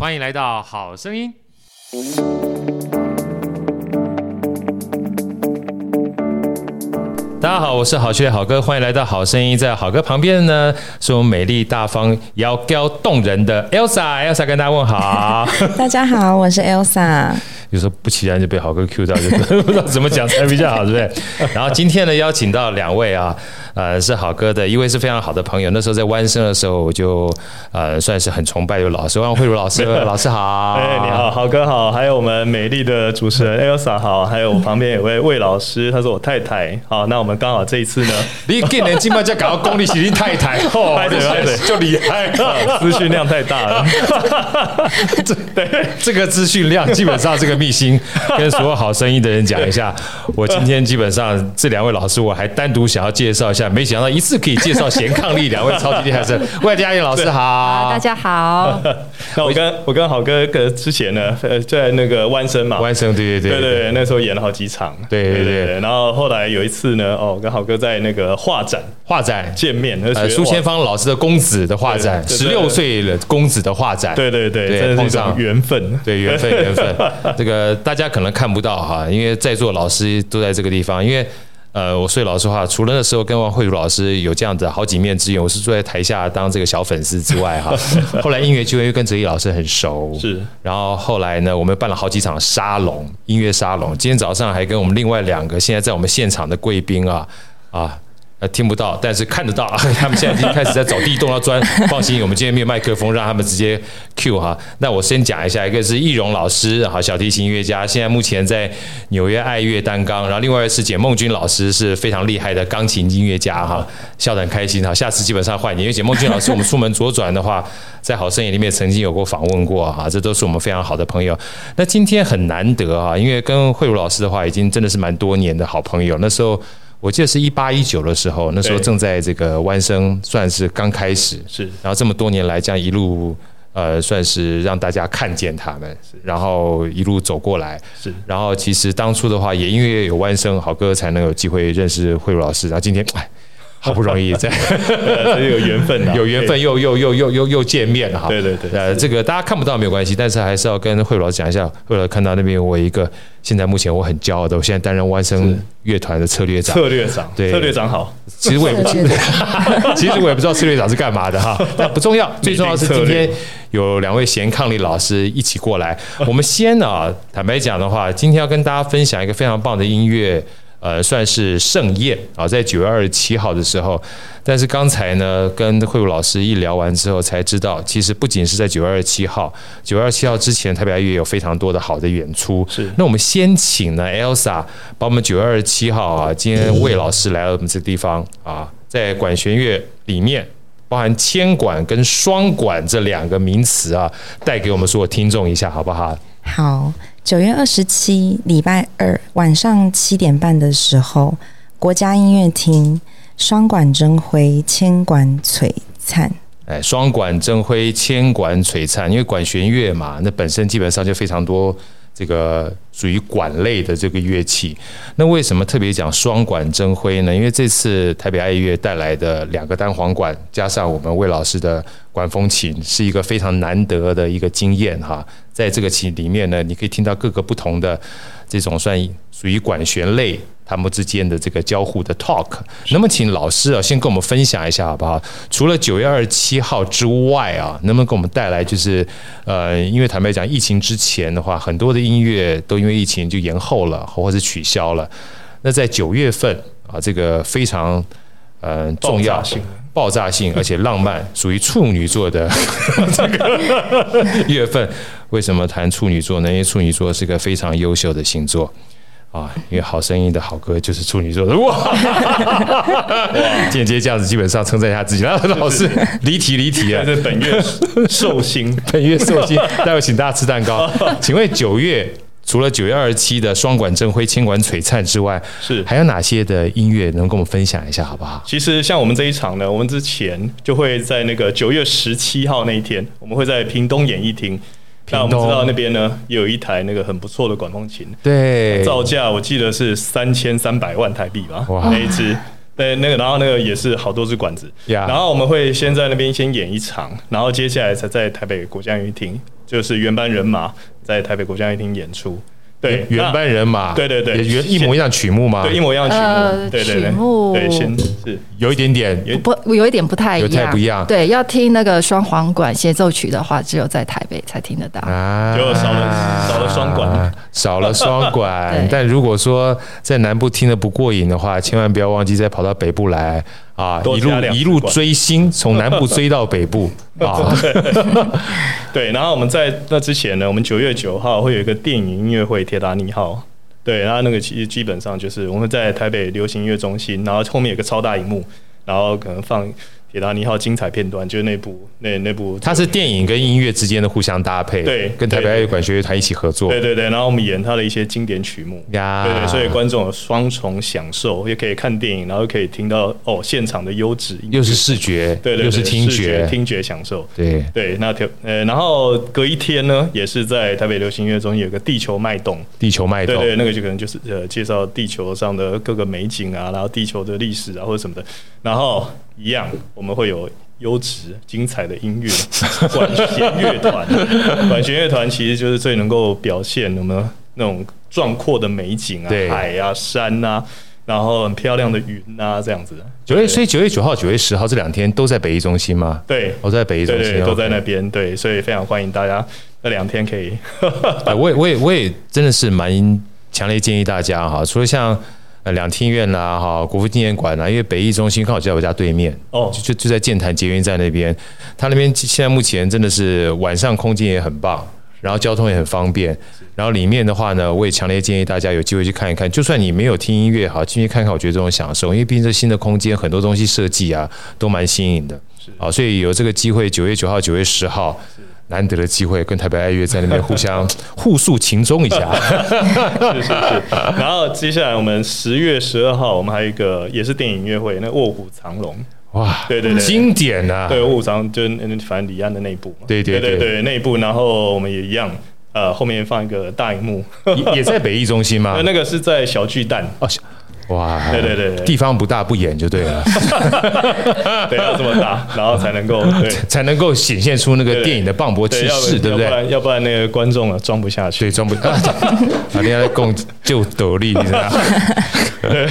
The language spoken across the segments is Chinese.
欢迎来到好声音。大家好，我是好学好哥，欢迎来到好声音。在好哥旁边呢，是我们美丽大方、窈窕动人的 Elsa。Elsa 跟大家问好。大家好，我是 Elsa。有时候不期然就被好哥 Q 到，就 不知道怎么讲才比较好，对不对？然后今天呢，邀请到两位啊。呃，是好哥的一位是非常好的朋友。那时候在湾生的时候，我就呃算是很崇拜的老师，汪慧茹老师。老师好，哎，你好，好哥好，还有我们美丽的主持人 Elsa 好，还有我旁边有位魏老师，她是我太太。好，那我们刚好这一次呢，你今年金马奖搞到功力喜迎太太，哦，对对对，就厉害，资讯量太大了。这对这个资讯量，基本上这个秘辛 跟所有好生意的人讲一下。我今天基本上这两位老师，我还单独想要介绍一下。没想到一次可以介绍贤伉俪两位超级厉害生，魏佳颖老师 好，大家好。那我跟我跟好哥哥之前呢，呃，在那个湾生嘛，湾生对对对对对，那时候演了好几场，对对对，对。然后后来有一次呢，哦，跟好哥在那个画展画展见面，呃，苏千芳老师的公子的画展，十六岁的公子的画展，对对对，真的是一种缘分，对缘分缘分。这个大家可能看不到哈，因为在座老师都在这个地方，因为。呃，我说老实话，除了那时候跟王慧茹老师有这样的好几面之缘，我是坐在台下当这个小粉丝之外，哈。后来音乐剧会又跟哲艺老师很熟，是。然后后来呢，我们办了好几场沙龙，音乐沙龙。今天早上还跟我们另外两个现在在我们现场的贵宾啊啊。呃，听不到，但是看得到。他们现在已经开始在找地洞要钻。放心，我们今天没有麦克风，让他们直接 Q 哈。那我先讲一下，一个是易容老师，哈，小提琴音乐家，现在目前在纽约爱乐担纲。然后另外是简梦君老师，是非常厉害的钢琴音乐家，哈，笑得很开心哈。下次基本上换你，因为简梦君老师，我们出门左转的话，在好声音里面曾经有过访问过哈，这都是我们非常好的朋友。那今天很难得哈，因为跟慧茹老师的话，已经真的是蛮多年的好朋友。那时候。我记得是一八一九的时候，那时候正在这个弯生算是刚开始，是，然后这么多年来这样一路，呃，算是让大家看见他们，然后一路走过来，是，然后其实当初的话，也因为有弯生，好哥才能有机会认识慧茹老师，然后今天，哎。好不容易在 有缘分，有缘分又又又又又又见面了哈。对对对，呃，这个大家看不到没有关系，但是还是要跟慧如老师讲一下。慧如看到那边我一个，现在目前我很骄傲的，我现在担任万声乐团的策略长。策略长，对，策略长好。其实我也不知道，其实我也不知道策略长是干嘛的哈，但不重要，最重要是今天有两位贤伉俪老师一起过来。我们先啊，坦白讲的话，今天要跟大家分享一个非常棒的音乐。呃，算是盛宴啊，在九月二十七号的时候，但是刚才呢，跟慧如老师一聊完之后，才知道，其实不仅是在九月二十七号，九月二十七号之前，台北爱乐有非常多的好的演出。是，那我们先请呢，Elsa 把我们九月二十七号啊，今天魏老师来到我们这个地方啊，在管弦乐里面，包含千管跟双管这两个名词啊，带给我们所有听众一下，好不好？好。九月二十七，礼拜二晚上七点半的时候，国家音乐厅双管争辉，千管璀璨。哎，双管争辉，千管璀璨，因为管弦乐嘛，那本身基本上就非常多这个属于管类的这个乐器。那为什么特别讲双管争辉呢？因为这次台北爱乐带来的两个单簧管，加上我们魏老师的管风琴，是一个非常难得的一个经验哈。在这个琴里面呢，你可以听到各个不同的这种算属于管弦类，他们之间的这个交互的 talk。那么，请老师啊，先跟我们分享一下好不好？除了九月二十七号之外啊，能不能给我们带来就是呃，因为坦白讲，疫情之前的话，很多的音乐都因为疫情就延后了，或者是取消了。那在九月份啊，这个非常呃重要性。爆炸性而且浪漫，属于处女座的 这个月份。为什么谈处女座呢？因为处女座是个非常优秀的星座啊。因为好声音的好歌就是处女座的哇，间接这样子基本上称赞一下自己。然后老师离题离题啊，这是本月寿星，本月寿星，待会请大家吃蛋糕。请问九月？除了九月二十七的双管正辉、千管璀璨之外，是还有哪些的音乐能跟我们分享一下，好不好？其实像我们这一场呢，我们之前就会在那个九月十七号那一天，我们会在屏东演艺厅。那我们知道那边呢，有一台那个很不错的管风琴，对，造价我记得是三千三百万台币吧，哇，那一只。对，那个然后那个也是好多支管子。Yeah. 然后我们会先在那边先演一场，然后接下来才在台北国家音乐厅，就是原班人马在台北国家音乐厅演出。对，原班人马，对对对，原一模一样曲目嘛？对，一模一样曲目，对对对，对，先是有一点点不，有一点不太一样，有太不一样。对，要听那个双簧管协奏曲的话，只有在台北才听得到啊，就少了少了双管，少了双管。但如果说在南部听得不过瘾的话，千万不要忘记再跑到北部来。啊，一路一路追星，从南部追到北部 啊！对，然后我们在那之前呢，我们九月九号会有一个电影音乐会《铁达尼号》。对，然后那个其实基本上就是我们在台北流行音乐中心，然后后面有个超大荧幕，然后可能放。铁达尼号精彩片段，就是那部那那部，它是电影跟音乐之间的互相搭配，对，跟台北爱乐管弦乐团一起合作，对对对，然后我们演它的一些经典曲目，呀，对对，所以观众有双重享受，也可以看电影，然后可以听到哦现场的优质，又是视觉，对对，又是听觉，听觉享受，对对，那条呃，然后隔一天呢，也是在台北流行音乐中心有个地球脉动，地球脉动，对对，那个就可能就是呃介绍地球上的各个美景啊，然后地球的历史啊或者什么的，然后一样我们会有。优质精彩的音乐，管弦乐团，管弦乐团其实就是最能够表现我们那种壮阔的美景啊，海啊、山啊，然后很漂亮的云啊，这样子。九月，所以九月九号、九月十号这两天都在北艺中心吗？对，我在北艺中心，对对对，都在那边。对，所以非常欢迎大家那两天可以。我也，我也，我也真的是蛮强烈建议大家哈，除了像。呃，两厅院啦，哈，国父纪念馆啦，因为北艺中心刚好就在我家对面，哦，就就就在建潭捷运站那边。它那边现在目前真的是晚上空间也很棒，然后交通也很方便。然后里面的话呢，我也强烈建议大家有机会去看一看。就算你没有听音乐，好进去看看，我觉得这种享受，因为毕竟这新的空间很多东西设计啊都蛮新颖的，是啊，所以有这个机会，九月九号、九月十号。难得的机会，跟台北爱乐在那边互相 互诉情衷一下。是是是。然后接下来我们十月十二号，我们还有一个也是电影音乐会，那《卧虎藏龙》哇，对对对，经典啊！对，《卧虎藏》就是反正李安的那一部嘛。对对对对，那一部。然后我们也一样，呃，后面放一个大荧幕，也在北艺中心吗？那个是在小巨蛋哦。哇，对对对，地方不大不演就对了，对，要这么大，然后才能够，才能够显现出那个电影的磅礴气势，对不对？要不然要不然那个观众啊装不下去，对，装不下去，啊，人家共就得力，你知道？对，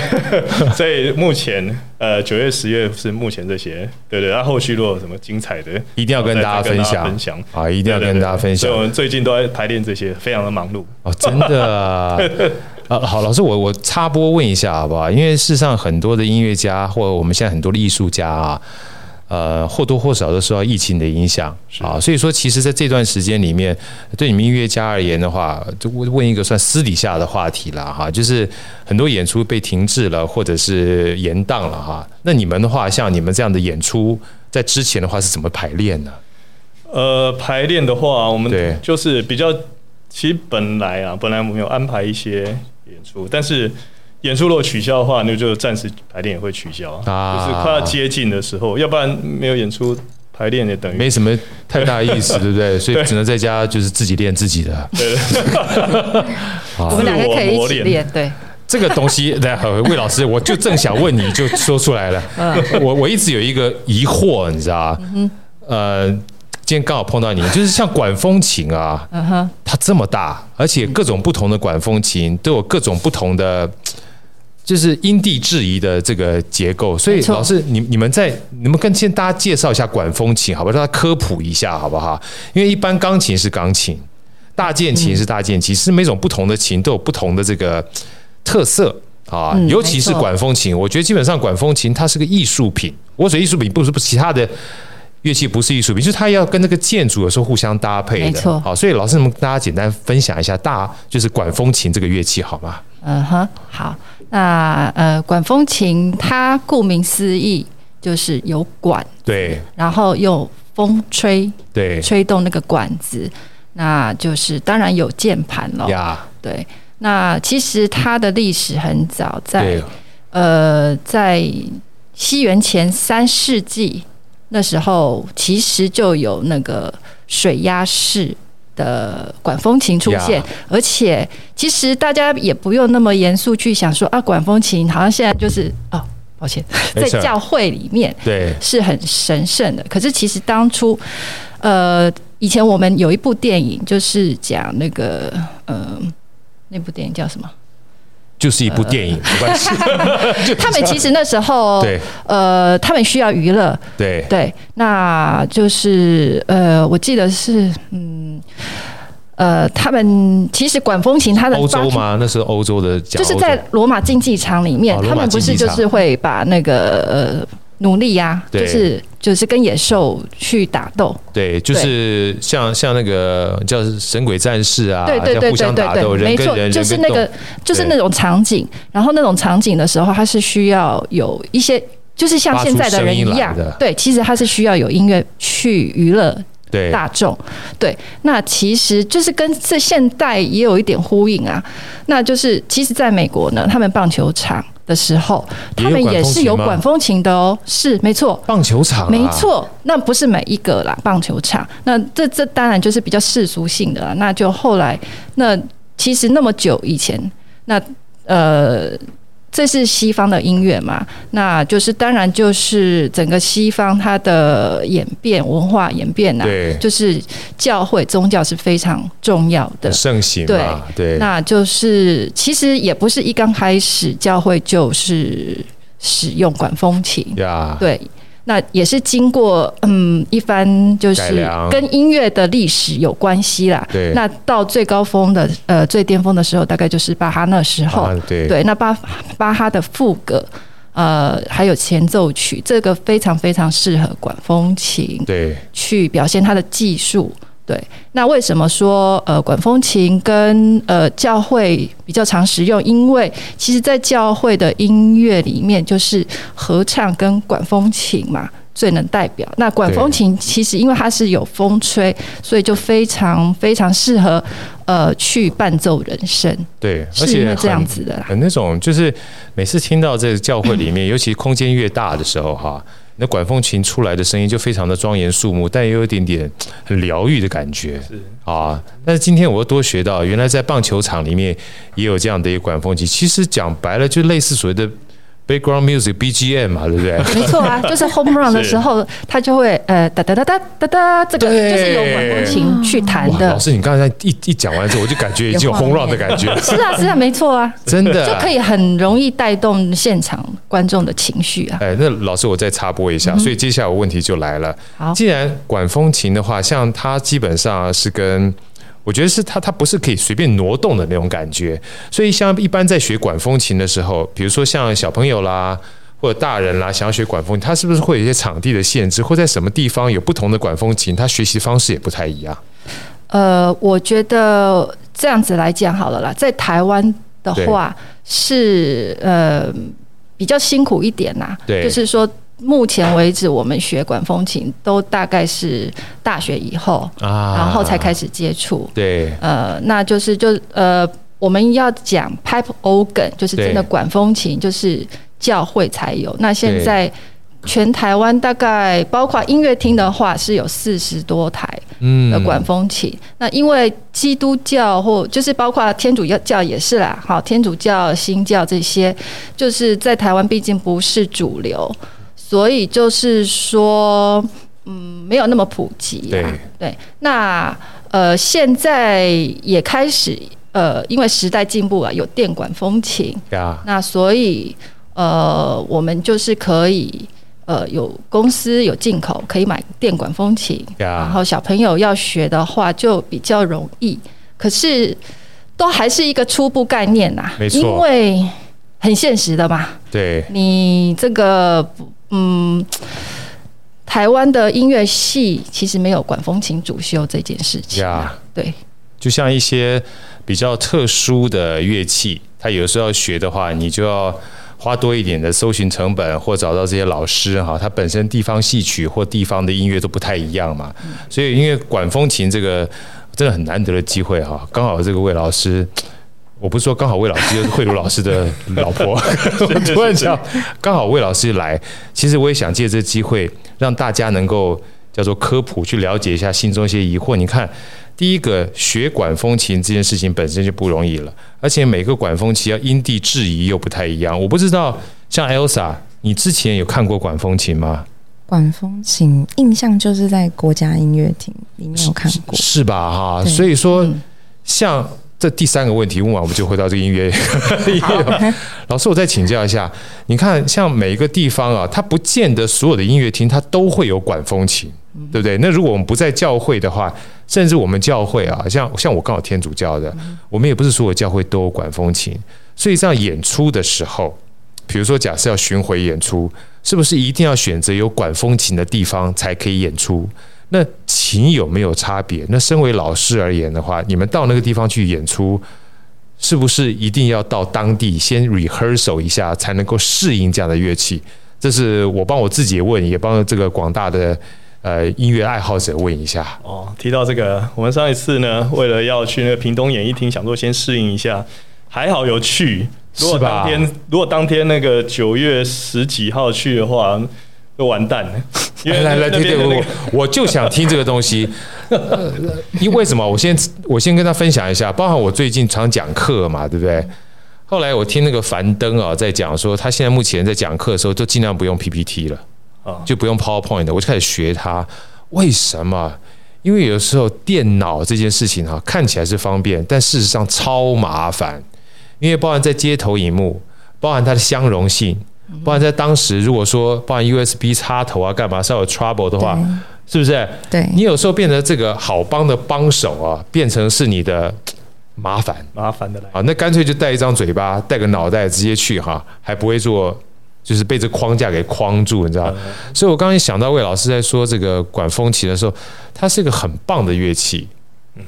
所以目前呃九月十月是目前这些，对对，那后后续如果有什么精彩的，一定要跟大家分享分享啊，一定要跟大家分享。所以我们最近都在排练这些，非常的忙碌哦，真的。啊，好，老师，我我插播问一下好不好？因为事实上很多的音乐家，或者我们现在很多的艺术家啊，呃，或多或少都受到疫情的影响啊。所以说，其实在这段时间里面，对你们音乐家而言的话，就问问一个算私底下的话题了哈，就是很多演出被停滞了，或者是延宕了哈。那你们的话，像你们这样的演出，在之前的话是怎么排练呢？呃，排练的话，我们对就是比较，其实本来啊，本来我们有安排一些。演出，但是演出如果取消的话，那就暂时排练也会取消啊。就是快要接近的时候，要不然没有演出排练也等于没什么太大意思，对不对？所以只能在家就是自己练自己的。对，我们两个可以一起练。对，这个东西，来，魏老师，我就正想问你，就说出来了。我我一直有一个疑惑，你知道吗？呃。今天刚好碰到你，就是像管风琴啊，它这么大，而且各种不同的管风琴都有各种不同的，就是因地制宜的这个结构。所以老师，你你们在你们跟先大家介绍一下管风琴，好不好？让大家科普一下，好不好？因为一般钢琴是钢琴，大键琴是大键琴，其实每种不同的琴都有不同的这个特色啊。尤其是管风琴，我觉得基本上管风琴它是个艺术品。我说艺术品不是不其他的。乐器不是艺术品，就是它要跟那个建筑有时候互相搭配的。没错，好，所以老师们大家简单分享一下大就是管风琴这个乐器好吗？嗯哼，好，那呃管风琴它顾名思义就是有管，对，然后用风吹，对，吹动那个管子，那就是当然有键盘了呀，对，那其实它的历史很早，在呃在西元前三世纪。那时候其实就有那个水压式的管风琴出现，而且其实大家也不用那么严肃去想说啊，管风琴好像现在就是哦抱歉，在教会里面对是很神圣的。可是其实当初，呃，以前我们有一部电影，就是讲那个，呃，那部电影叫什么？就是一部电影，没关系。他们其实那时候，对，呃，他们需要娱乐，对对，那就是呃，我记得是，嗯。呃，他们其实管风琴，他的欧洲吗？那是欧洲的，就是在罗马竞技场里面，他们不是就是会把那个呃奴隶呀，就是就是跟野兽去打斗，对，就是像像那个叫神鬼战士啊，对对对对对对，没错，就是那个就是那种场景，然后那种场景的时候，它是需要有一些，就是像现在的人一样，对，其实它是需要有音乐去娱乐。对大众，对，那其实就是跟这现代也有一点呼应啊。那就是，其实在美国呢，他们棒球场的时候，他们也是有管风琴的哦。是，没错，棒球场、啊，没错，那不是每一个啦，棒球场。那这这当然就是比较世俗性的啦。那就后来，那其实那么久以前，那呃。这是西方的音乐嘛？那就是当然就是整个西方它的演变、文化演变呐、啊，对，就是教会宗教是非常重要的盛行嘛，对，对，那就是其实也不是一刚开始教会就是使用管风琴呀，对。那也是经过嗯一番就是跟音乐的历史有关系啦。对。那到最高峰的呃最巅峰的时候，大概就是巴哈那时候。啊、对。对。那巴巴哈的副歌呃还有前奏曲，这个非常非常适合管风琴对去表现它的技术。对，那为什么说呃管风琴跟呃教会比较常使用？因为其实，在教会的音乐里面，就是合唱跟管风琴嘛最能代表。那管风琴其实因为它是有风吹，所以就非常非常适合呃去伴奏人声。对，是因为这样子的啦。很那种就是每次听到这个教会里面，尤其空间越大的时候哈。那管风琴出来的声音就非常的庄严肃穆，但也有一点点很疗愈的感觉，是啊。但是今天我又多学到，原来在棒球场里面也有这样的一个管风琴。其实讲白了，就类似所谓的。Background music BGM 嘛，对不对？没错啊，就是 home run 的时候，它就会呃哒哒哒哒哒哒，这个就是用管风琴去弹的。老师，你刚才一一讲完之后，我就感觉已经有 home run 的感觉。是啊，是啊，没错啊，真的就可以很容易带动现场观众的情绪啊。哎，那老师，我再插播一下，所以接下来我问题就来了。好，既然管风琴的话，像它基本上是跟我觉得是它，它不是可以随便挪动的那种感觉。所以像一般在学管风琴的时候，比如说像小朋友啦，或者大人啦，想要学管风琴，他是不是会有一些场地的限制，或在什么地方有不同的管风琴，他学习方式也不太一样？呃，我觉得这样子来讲好了啦，在台湾的话是呃比较辛苦一点呐，对，就是说。目前为止，我们学管风琴都大概是大学以后，啊、然后才开始接触。对，呃，那就是就呃，我们要讲 pipe organ，就是真的管风琴，就是教会才有。那现在全台湾大概包括音乐厅的话，是有四十多台的管风琴。嗯、那因为基督教或就是包括天主教也是啦，好，天主教、新教这些，就是在台湾毕竟不是主流。所以就是说，嗯，没有那么普及。对对，那呃，现在也开始呃，因为时代进步啊，有电管风琴。Yeah. 那所以呃，我们就是可以呃，有公司有进口，可以买电管风琴。Yeah. 然后小朋友要学的话就比较容易，可是都还是一个初步概念呐。没错。因为很现实的嘛。对。你这个。嗯，台湾的音乐系其实没有管风琴主修这件事情。对，就像一些比较特殊的乐器，它有时候要学的话，你就要花多一点的搜寻成本，或找到这些老师哈，它本身地方戏曲或地方的音乐都不太一样嘛。嗯、所以，因为管风琴这个真的很难得的机会哈，刚好这个魏老师。我不是说刚好魏老师就是慧茹老师的老婆，我突然想刚好魏老师来，其实我也想借这个机会让大家能够叫做科普，去了解一下心中一些疑惑。你看，第一个学管风琴这件事情本身就不容易了，而且每个管风琴要因地制宜又不太一样。我不知道像 Elsa 你之前有看过管风琴吗？管风琴印象就是在国家音乐厅里面有看过，是，是吧？哈，所以说，嗯、像这第三个问题问完，我们就回到这个音乐。老师，我再请教一下，你看，像每一个地方啊，它不见得所有的音乐厅它都会有管风琴，对不对？那如果我们不在教会的话，甚至我们教会啊，像像我刚好天主教的，我们也不是所有教会都有管风琴，所以这样演出的时候，比如说假设要巡回演出。是不是一定要选择有管风琴的地方才可以演出？那琴有没有差别？那身为老师而言的话，你们到那个地方去演出，是不是一定要到当地先 rehearsal 一下，才能够适应这样的乐器？这是我帮我自己问，也帮这个广大的呃音乐爱好者问一下。哦，提到这个，我们上一次呢，为了要去那个屏东演艺厅，想说先适应一下，还好有去。如果当天，如果当天那个九月十几号去的话，就完蛋了。因为来来听听我，我就想听这个东西。因为什么？我先我先跟他分享一下，包含我最近常讲课嘛，对不对？后来我听那个樊登啊，在讲说，他现在目前在讲课的时候，就尽量不用 PPT 了，就不用 PowerPoint 的。我就开始学他，为什么？因为有的时候电脑这件事情哈，看起来是方便，但事实上超麻烦。因为包含在街头荧幕，包含它的相容性，包含在当时如果说不然 USB 插头啊干嘛稍有 trouble 的话，是不是？对，你有时候变成这个好帮的帮手啊，变成是你的麻烦，麻烦的来啊，那干脆就带一张嘴巴，带个脑袋直接去哈，还不会做，就是被这框架给框住，你知道？所以我刚刚想到魏老师在说这个管风琴的时候，它是一个很棒的乐器。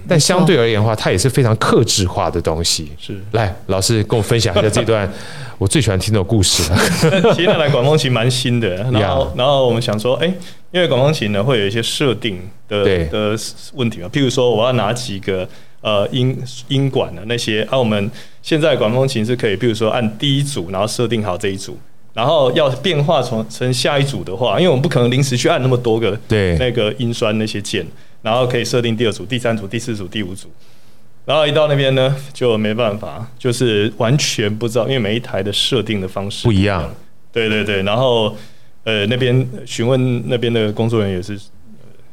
但相对而言的话，它也是非常克制化的东西。是，来，老师跟我分享一下这段 我最喜欢听的故事了。其实那台管风琴蛮新的，然后，然后我们想说，哎，因为管风琴呢会有一些设定的的问题嘛，譬如说我要拿几个呃音音管的那些，啊，我们现在管风琴是可以，譬如说按第一组，然后设定好这一组，然后要变化成成下一组的话，因为我们不可能临时去按那么多个对那个音栓那些键。然后可以设定第二组、第三组、第四组、第五组，然后一到那边呢，就没办法，就是完全不知道，因为每一台的设定的方式不一样。对对对，然后呃，那边询问那边的工作人员也是，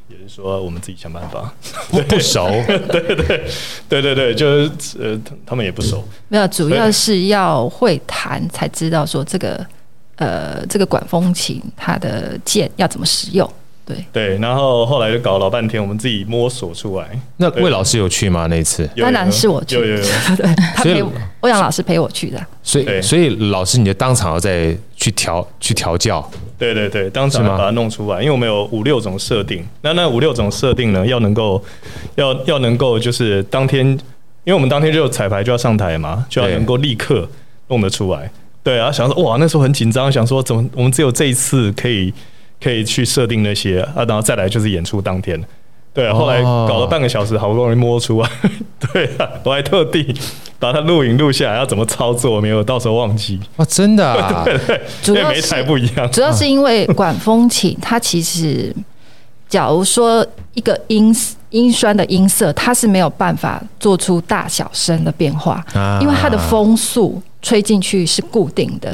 也是说我们自己想办法。不不熟，对对对对对对，就是呃，他们也不熟。没有，主要是要会谈才知道说这个呃，这个管风琴它的键要怎么使用。对对，然后后来就搞了老半天，我们自己摸索出来。那魏老师有去吗？那一次？当然是我去，对对，他陪我，欧阳老师陪我去的。所以，所以老师，你就当场要再去调去调教。对对对，当场把它弄出来，因为我们有五六种设定。那那五六种设定呢，要能够要要能够就是当天，因为我们当天就彩排就要上台嘛，就要能够立刻弄得出来。对啊，想说哇，那时候很紧张，想说怎么我们只有这一次可以。可以去设定那些啊，然后再来就是演出当天。对啊，后来搞了半个小时，好不容易摸出来。对啊，我还特地把它录影录下来，要怎么操作，没有到时候忘记。啊，真的啊？对 对，因为每台不一样。主要是因为管风琴，它其实，假如说一个音音栓的音色，它是没有办法做出大小声的变化，因为它的风速。吹进去是固定的.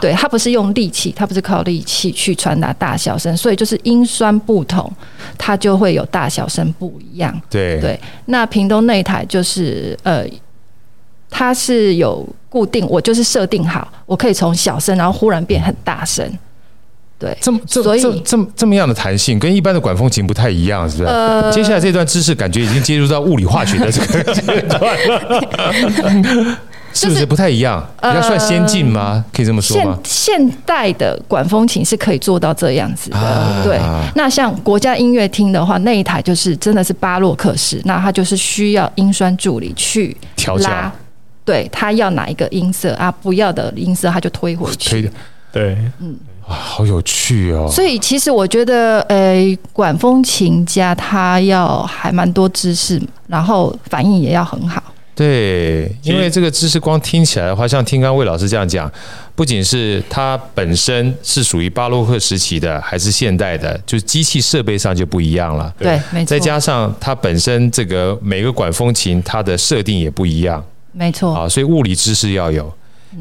对，它不是用力气，它不是靠力气去传达大小声，所以就是音酸不同，它就会有大小声不一样。对对，那屏东那一台就是呃，它是有固定，我就是设定好，我可以从小声，然后忽然变很大声。对，这么这所以这这么这么样的弹性，跟一般的管风琴不太一样，是不是？呃，接下来这段知识感觉已经接入到物理化学的这个阶段了。是不是不太一样？要算先进吗？可以这么说吗？现现代的管风琴是可以做到这样子的。啊、对，那像国家音乐厅的话，那一台就是真的是巴洛克式，那它就是需要音栓助理去调拉。对，他要哪一个音色啊？不要的音色，他就推回去。推的，对，嗯，哇，好有趣哦。所以其实我觉得，呃，管风琴家他要还蛮多知识，然后反应也要很好。对，因为这个知识光听起来的话，像听刚魏老师这样讲，不仅是它本身是属于巴洛克时期的，还是现代的，就是机器设备上就不一样了。对，没错。再加上它本身这个每个管风琴它的设定也不一样，没错。啊，所以物理知识要有，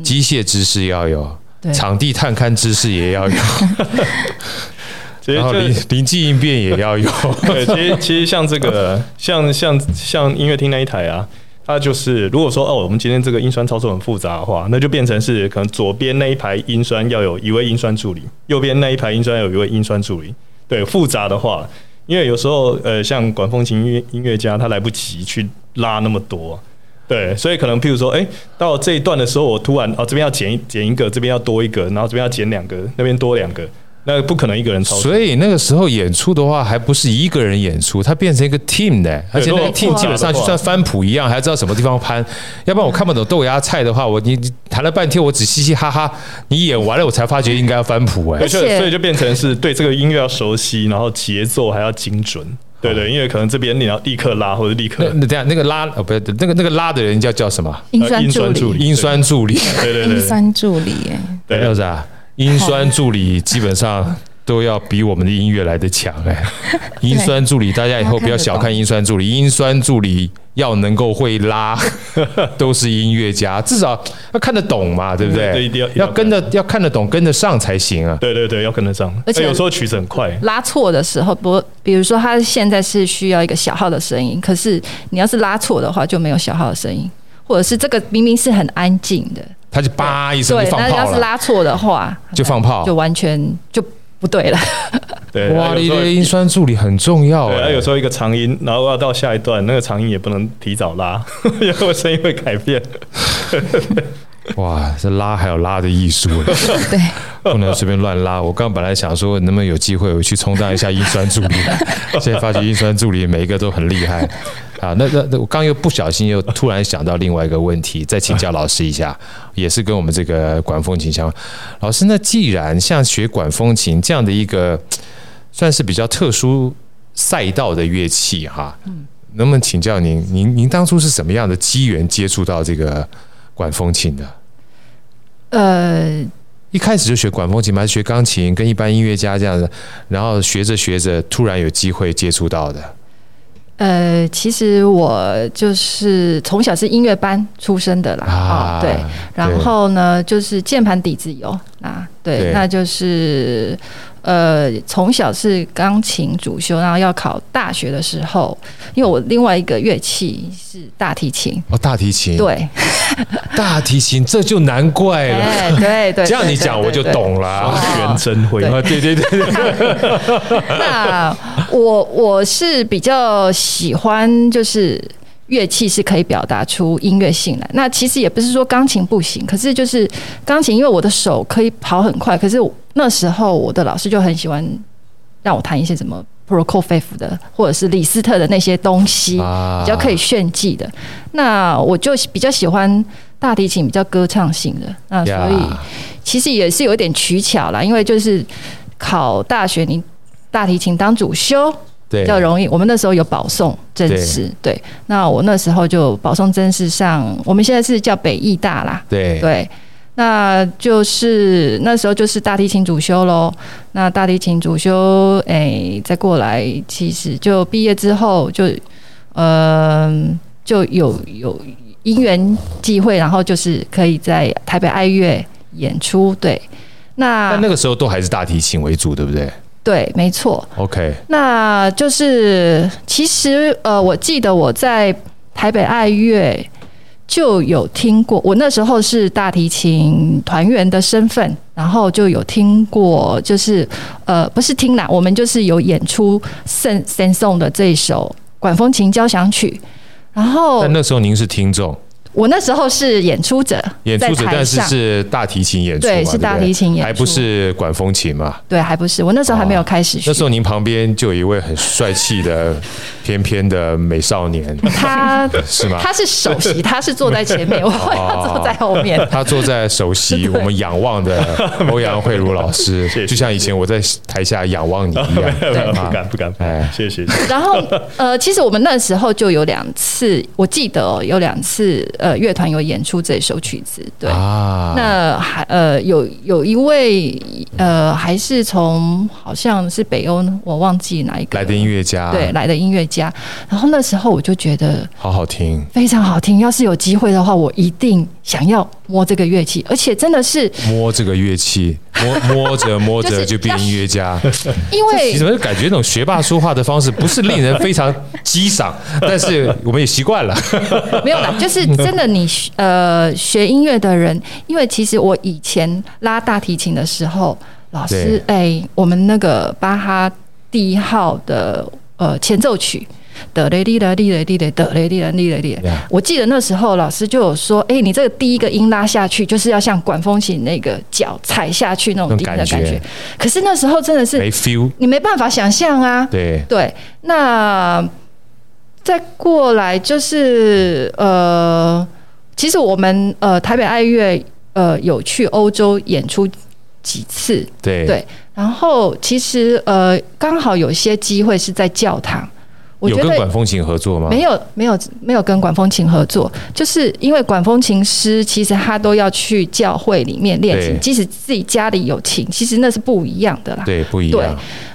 机械知识要有，对，场地探勘知识也要有，然后临临机应变也要有。对，其实其实像这个，像像像音乐厅那一台啊，它就是如果说哦，我们今天这个音酸操作很复杂的话，那就变成是可能左边那一排音酸要有一位音酸助理，右边那一排音酸要有一位音酸助理。对，复杂的话，因为有时候呃，像管风琴音乐音乐家他来不及去拉那么多。对，所以可能譬如说，哎，到这一段的时候，我突然哦，这边要减一减一个，这边要多一个，然后这边要减两个，那边多两个，那不可能一个人操作。所以那个时候演出的话，还不是一个人演出，它变成一个 team 的，而且那个 team 基本上就算翻谱一样，还要知道什么地方攀。要不然我看不懂豆芽菜的话，我你弹了半天，我只嘻嘻哈哈，你演完了我才发觉应该要翻谱哎。而且所以就变成是对这个音乐要熟悉，然后节奏还要精准。对对，因为可能这边你要立刻拉或者立刻那这样那个拉哦不是那个那个拉的人叫叫什么？音酸助理，音酸助理，对对对，音酸助理，对，是不是啊？音酸助理基本上都要比我们的音乐来得强哎。音酸助理，大家以后不要小看音酸助理，音酸助理。要能够会拉，都是音乐家，至少要看得懂嘛，对不对？对，一定要要跟着，要看得懂，跟得上才行啊。对对对，要跟得上。而且有时候曲子很快，拉错的时候，不，比如说他现在是需要一个小号的声音，可是你要是拉错的话，就没有小号的声音，或者是这个明明是很安静的，他就叭一声就放炮了。对，那要是拉错的话，就放炮，就完全就。不对了，对，哇，你的音酸助理很重要哎。有时候一个长音，然后要到下一段，那个长音也不能提早拉，因为声音会改变。哇，这拉还有拉的艺术，对，不能随便乱拉。我刚本来想说，能不能有机会我去充当一下音酸助理，现在发觉音酸助理每一个都很厉害。啊，那那那我刚又不小心又突然想到另外一个问题，再请教老师一下，也是跟我们这个管风琴相关。老师，那既然像学管风琴这样的一个算是比较特殊赛道的乐器哈，能不能请教您，您您当初是什么样的机缘接触到这个管风琴的？呃，一开始就学管风琴吗？还是学钢琴，跟一般音乐家这样的，然后学着学着，突然有机会接触到的。呃，其实我就是从小是音乐班出身的啦，啊、哦，对，然后呢，就是键盘底子有啊，对，对那就是。呃，从小是钢琴主修，然后要考大学的时候，因为我另外一个乐器是大提琴。哦，大提琴。对，大提琴这就难怪了。欸、对对，这样你讲我就懂了。元真会啊，对对对对。那我我是比较喜欢，就是乐器是可以表达出音乐性来。那其实也不是说钢琴不行，可是就是钢琴，因为我的手可以跑很快，可是。那时候我的老师就很喜欢让我弹一些什么 Prokofiev 的，或者是李斯特的那些东西，比较可以炫技的。那我就比较喜欢大提琴，比较歌唱性的。那所以其实也是有一点取巧啦，因为就是考大学，你大提琴当主修比较容易。我们那时候有保送甄试，对。那我那时候就保送甄试上，我们现在是叫北艺大啦，对对。那就是那时候就是大提琴主修喽。那大提琴主修，哎、欸，再过来，其实就毕业之后就，嗯、呃，就有有因缘机会，然后就是可以在台北爱乐演出。对，那那个时候都还是大提琴为主，对不对？对，没错。OK，那就是其实呃，我记得我在台北爱乐。就有听过，我那时候是大提琴团员的身份，然后就有听过，就是呃，不是听啦，我们就是有演出圣圣颂的这一首管风琴交响曲，然后但那时候您是听众。我那时候是演出者，演出者，但是是大提琴演出，对，是大提琴演出，还不是管风琴嘛？对，还不是。我那时候还没有开始学。那时候您旁边就有一位很帅气的翩翩的美少年，他是吗？他是首席，他是坐在前面，我要坐在后面。他坐在首席，我们仰望的 欧阳慧茹老师，就像以前我在台下仰望你一样，不敢不敢，哎，谢谢。然后呃，其实我们那时候就有两次，我记得有两次。呃，乐团有演出这首曲子，对，啊、那还呃有有一位呃还是从好像是北欧，我忘记哪一个来的音乐家，对，来的音乐家。然后那时候我就觉得好好听，非常好听。要是有机会的话，我一定想要摸这个乐器，而且真的是摸这个乐器，摸 摸着摸着就变音乐家。因为你怎么感觉那种学霸说话的方式不是令人非常激赏？但是我们也习惯了。没有啦，就是真的你，你呃学音乐的人，因为其实我以前拉大提琴的时候，老师哎、欸，我们那个巴哈第一号的呃前奏曲。得嘞哩啦哩嘞滴嘞，得嘞哩啦哩嘞滴。我记得那时候老师就有说：“哎，你这个第一个音拉下去，就是要像管风琴那个脚踩下去那种低音的感觉。”可是那时候真的是没 feel，你没办法想象啊。对对，那再过来就是呃，其实我们呃台北爱乐呃有去欧洲演出几次，对对，然后其实呃刚好有些机会是在教堂。有跟管风琴合作吗？没有，没有，没有跟管风琴合作，就是因为管风琴师其实他都要去教会里面练琴，即使自己家里有琴，其实那是不一样的啦。对，不一样。对，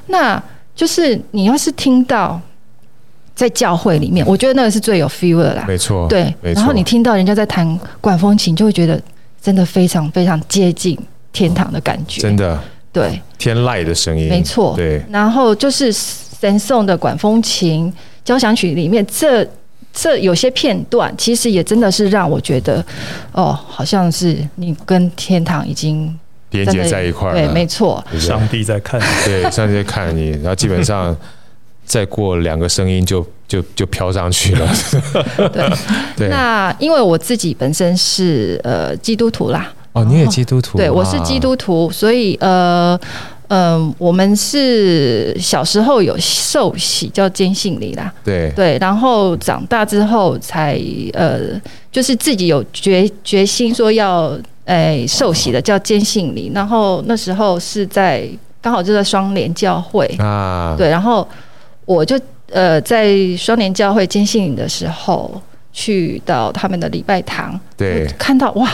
那就是你要是听到在教会里面，我觉得那个是最有 feel 的啦。没错，对，然后你听到人家在弹管风琴，就会觉得真的非常非常接近天堂的感觉。真的，对，天籁的声音，没错。对，然后就是。神颂的管风琴交响曲里面，这这有些片段，其实也真的是让我觉得，哦，好像是你跟天堂已经连接在一块儿了。对，没错，上帝在看你，对，上帝在看你，然后基本上 再过两个声音就就就飘上去了。对，对。那因为我自己本身是呃基督徒啦，哦，你也基督徒？对，我是基督徒，所以呃。嗯，我们是小时候有受洗叫坚信礼啦，对。对，然后长大之后才呃，就是自己有决决心说要诶、欸、受洗的叫坚信礼，然后那时候是在刚好就在双联教会。啊，对，然后我就呃在双联教会坚信礼的时候去到他们的礼拜堂，对，看到哇。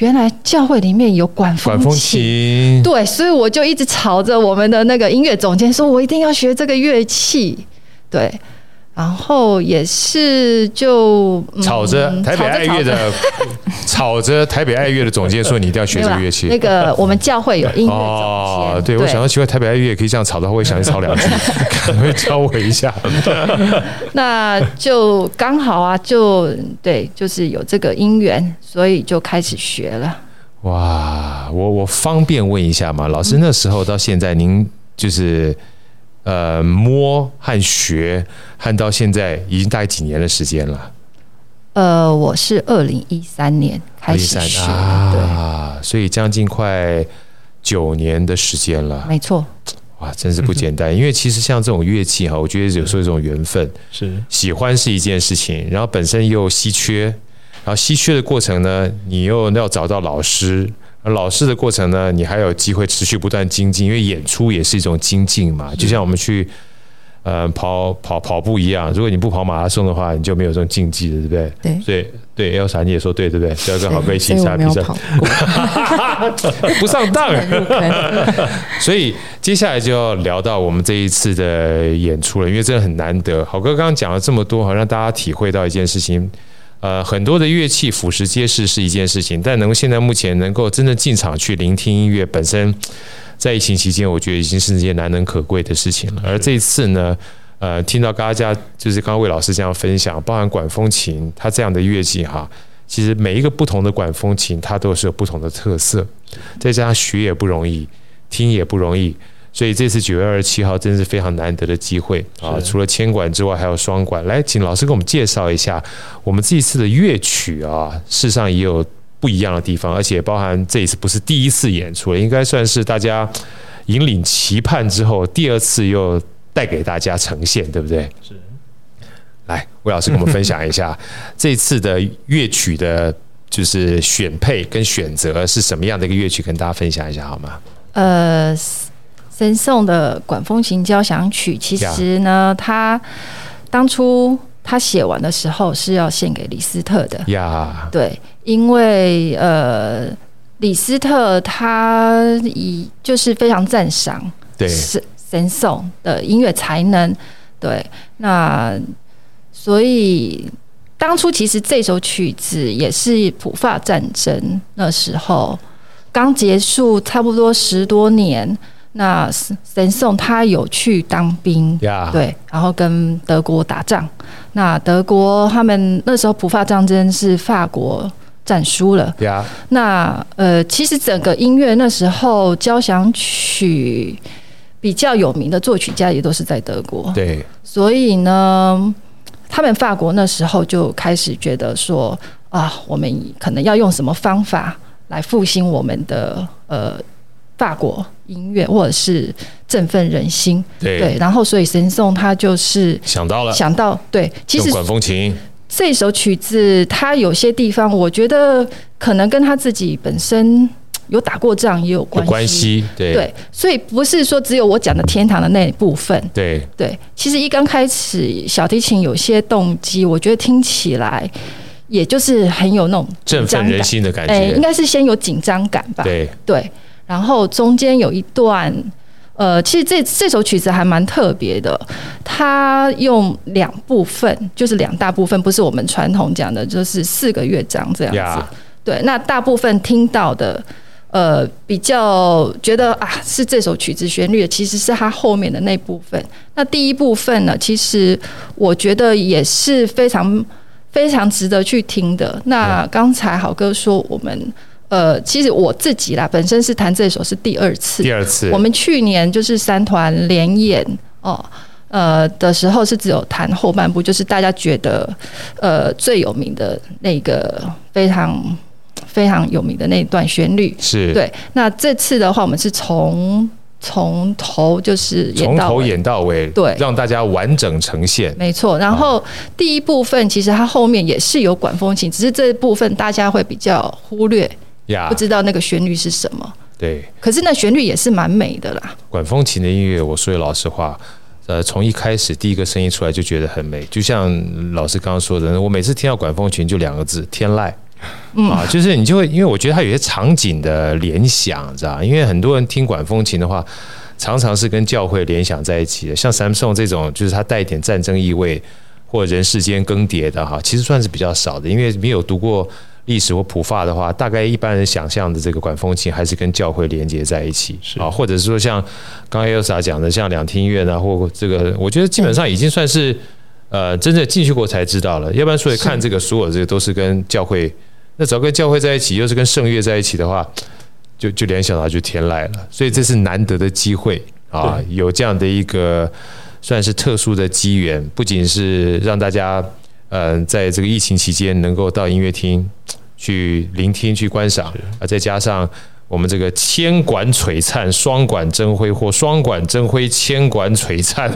原来教会里面有管风琴，管风琴，对，所以我就一直吵着我们的那个音乐总监，说我一定要学这个乐器，对。然后也是就吵着台北爱乐的，吵着台北爱乐的总监说，你一定要学这个乐器。那个我们教会有音乐总监，哦，对，我想到奇怪，台北爱乐也可以这样吵的话，我也想去吵两句，可能会教我一下。那就刚好啊，就对，就是有这个因缘，所以就开始学了。哇，我我方便问一下吗？老师那时候到现在，您就是。呃，摸和学，和到现在已经大概几年的时间了？呃，我是二零一三年开始学啊，所以将近快九年的时间了。没错，哇，真是不简单。因为其实像这种乐器哈，我觉得有时候一种缘分，是喜欢是一件事情，然后本身又稀缺，然后稀缺的过程呢，你又要找到老师。老师的过程呢，你还有机会持续不断精进，因为演出也是一种精进嘛。就像我们去呃跑跑跑步一样，如果你不跑马拉松的话，你就没有这种竞技的，对不对？对。所以对，Elsa 你也说对，对不对？要跟好哥一起参加比赛。不上当。所以接下来就要聊到我们这一次的演出了，因为真的很难得。好哥刚刚讲了这么多，好让大家体会到一件事情。呃，很多的乐器俯拾皆是是一件事情，但能够现在目前能够真正进场去聆听音乐，本身在疫情期间，我觉得已经是一件难能可贵的事情了。而这一次呢，呃，听到大家就是刚刚魏老师这样分享，包含管风琴，它这样的乐器哈，其实每一个不同的管风琴，它都是有不同的特色，再加上学也不容易，听也不容易。所以这次九月二十七号真是非常难得的机会啊！除了千管之外，还有双管。来，请老师给我们介绍一下我们这一次的乐曲啊。事实上也有不一样的地方，而且包含这一次不是第一次演出了，应该算是大家引领期盼之后第二次又带给大家呈现，对不对？是。来，魏老师跟我们分享一下这次的乐曲的，就是选配跟选择是什么样的一个乐曲，跟大家分享一下好吗？呃。神颂的管风琴交响曲，其实呢，他当初他写完的时候是要献给李斯特的。呀，对，因为呃，李斯特他以就是非常赞赏对神神颂的音乐才能，对，那所以当初其实这首曲子也是普法战争那时候刚结束，差不多十多年。那神送他有去当兵，Yeah. 对，然后跟德国打仗。那德国他们那时候普法战争是法国战输了，Yeah. 那呃，其实整个音乐那时候交响曲比较有名的作曲家也都是在德国，对，所以呢，他们法国那时候就开始觉得说啊，我们可能要用什么方法来复兴我们的呃。法国音乐，或者是振奋人心，对，对，然后所以神颂他就是想到了，想到对，其实管风琴。这首曲子，它有些地方我觉得可能跟他自己本身有打过仗也有关系，关系对。对，所以不是说只有我讲的天堂的那一部分，对。对，其实一刚开始小提琴有些动机，我觉得听起来也就是很有那种振奋人心的感觉，哎，应该是先有紧张感吧，对。对。然后中间有一段，呃，其实这这首曲子还蛮特别的，它用两部分，就是两大部分，不是我们传统讲的，就是四个乐章这样子。对，那大部分听到的，呃，比较觉得啊，是这首曲子旋律，其实是它后面的那部分。那第一部分呢，其实我觉得也是非常非常值得去听的。那刚才好哥说我们。呃，其实我自己啦，本身是弹这首是第二次。第二次，我们去年就是三团联演哦，呃的时候是只有弹后半部，就是大家觉得呃最有名的那个非常非常有名的那段旋律。是对。那这次的话，我们是从从头就是从头演到尾，对，让大家完整呈现。没错。然后第一部分其实它后面也是有管风琴，只是这一部分大家会比较忽略。不知道那个旋律是什么？对，可是那旋律也是蛮美的啦。管风琴的音乐，我说句老实话，呃，从一开始第一个声音出来就觉得很美，就像老师刚刚说的，我每次听到管风琴就两个字：天籁。嗯啊，就是你就会，因为我觉得它有些场景的联想，知道？因为很多人听管风琴的话，常常是跟教会联想在一起的。像 Samson 这种，就是它带一点战争意味或人世间更迭的哈，其实算是比较少的，因为没有读过。历史或普法的话，大概一般人想象的这个管风琴还是跟教会连接在一起啊，或者是说像刚刚 Elsa 讲的，像两厅院啊，或这个，我觉得基本上已经算是呃真正进去过才知道了。要不然所以看这个所有这个都是跟教会，那只要跟教会在一起，又是跟圣乐在一起的话，就就联想到就天籁了。所以这是难得的机会啊，有这样的一个算是特殊的机缘，不仅是让大家呃在这个疫情期间能够到音乐厅。去聆听、去观赏，啊，再加上我们这个千管璀璨、双管争辉或双管争辉、千管璀璨，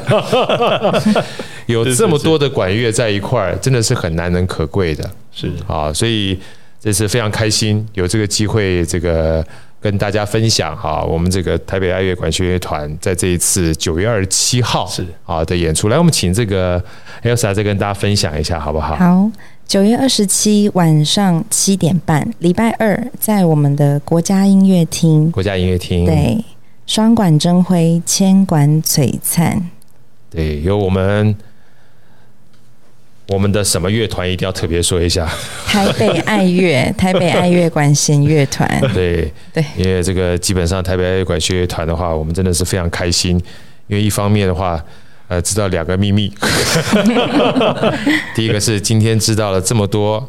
有这么多的管乐在一块儿，真的是很难能可贵的。是啊，所以这次非常开心，有这个机会，这个跟大家分享哈，我们这个台北爱乐管弦乐团在这一次九月二十七号是啊的演出，来，我们请这个 Elsa 再跟大家分享一下，好不好？好。九月二十七晚上七点半，礼拜二，在我们的国家音乐厅。国家音乐厅，对，双管争辉，千管璀璨。对，有我们我们的什么乐团一定要特别说一下。台北爱乐，台北爱乐管弦乐团。对对，因为这个基本上台北爱乐管弦乐团的话，我们真的是非常开心，因为一方面的话。呃，知道两个秘密。第一个是今天知道了这么多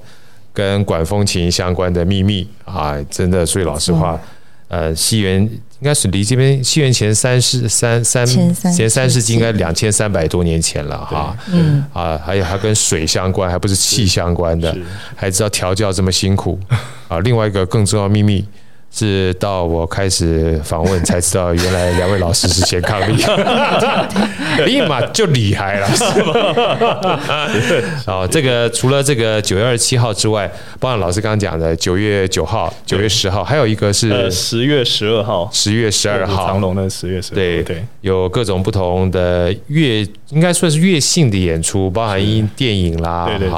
跟管风琴相关的秘密啊，真的，说句老实话，呃，西元应该是离这边西元前三世三三前三世纪应该两千三百多年前了哈。嗯啊，还有还跟水相关，还不是气相关的，还知道调教这么辛苦啊。另外一个更重要秘密。是到我开始访问才知道，原来两位老师是先抗力，立马就厉害了，是吗？哦，这个除了这个九月二十七号之外，包含老师刚刚讲的九月九号、九月十号，还有一个是十月十二号，十月十二号，长龙的十月十二号，对对，有各种不同的乐，应该算是乐性的演出，包含音电影啦，对对对。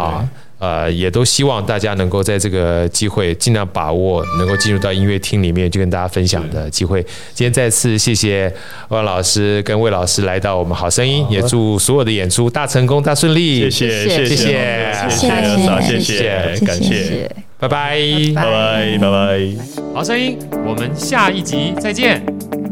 呃，也都希望大家能够在这个机会尽量把握，能够进入到音乐厅里面去跟大家分享的机会。今天再次谢谢万老师跟魏老师来到我们好声音，也祝所有的演出大成功、大顺利。谢谢，谢谢，谢谢，谢谢，谢谢，感谢，拜拜，拜拜，拜拜。好声音，我们下一集再见。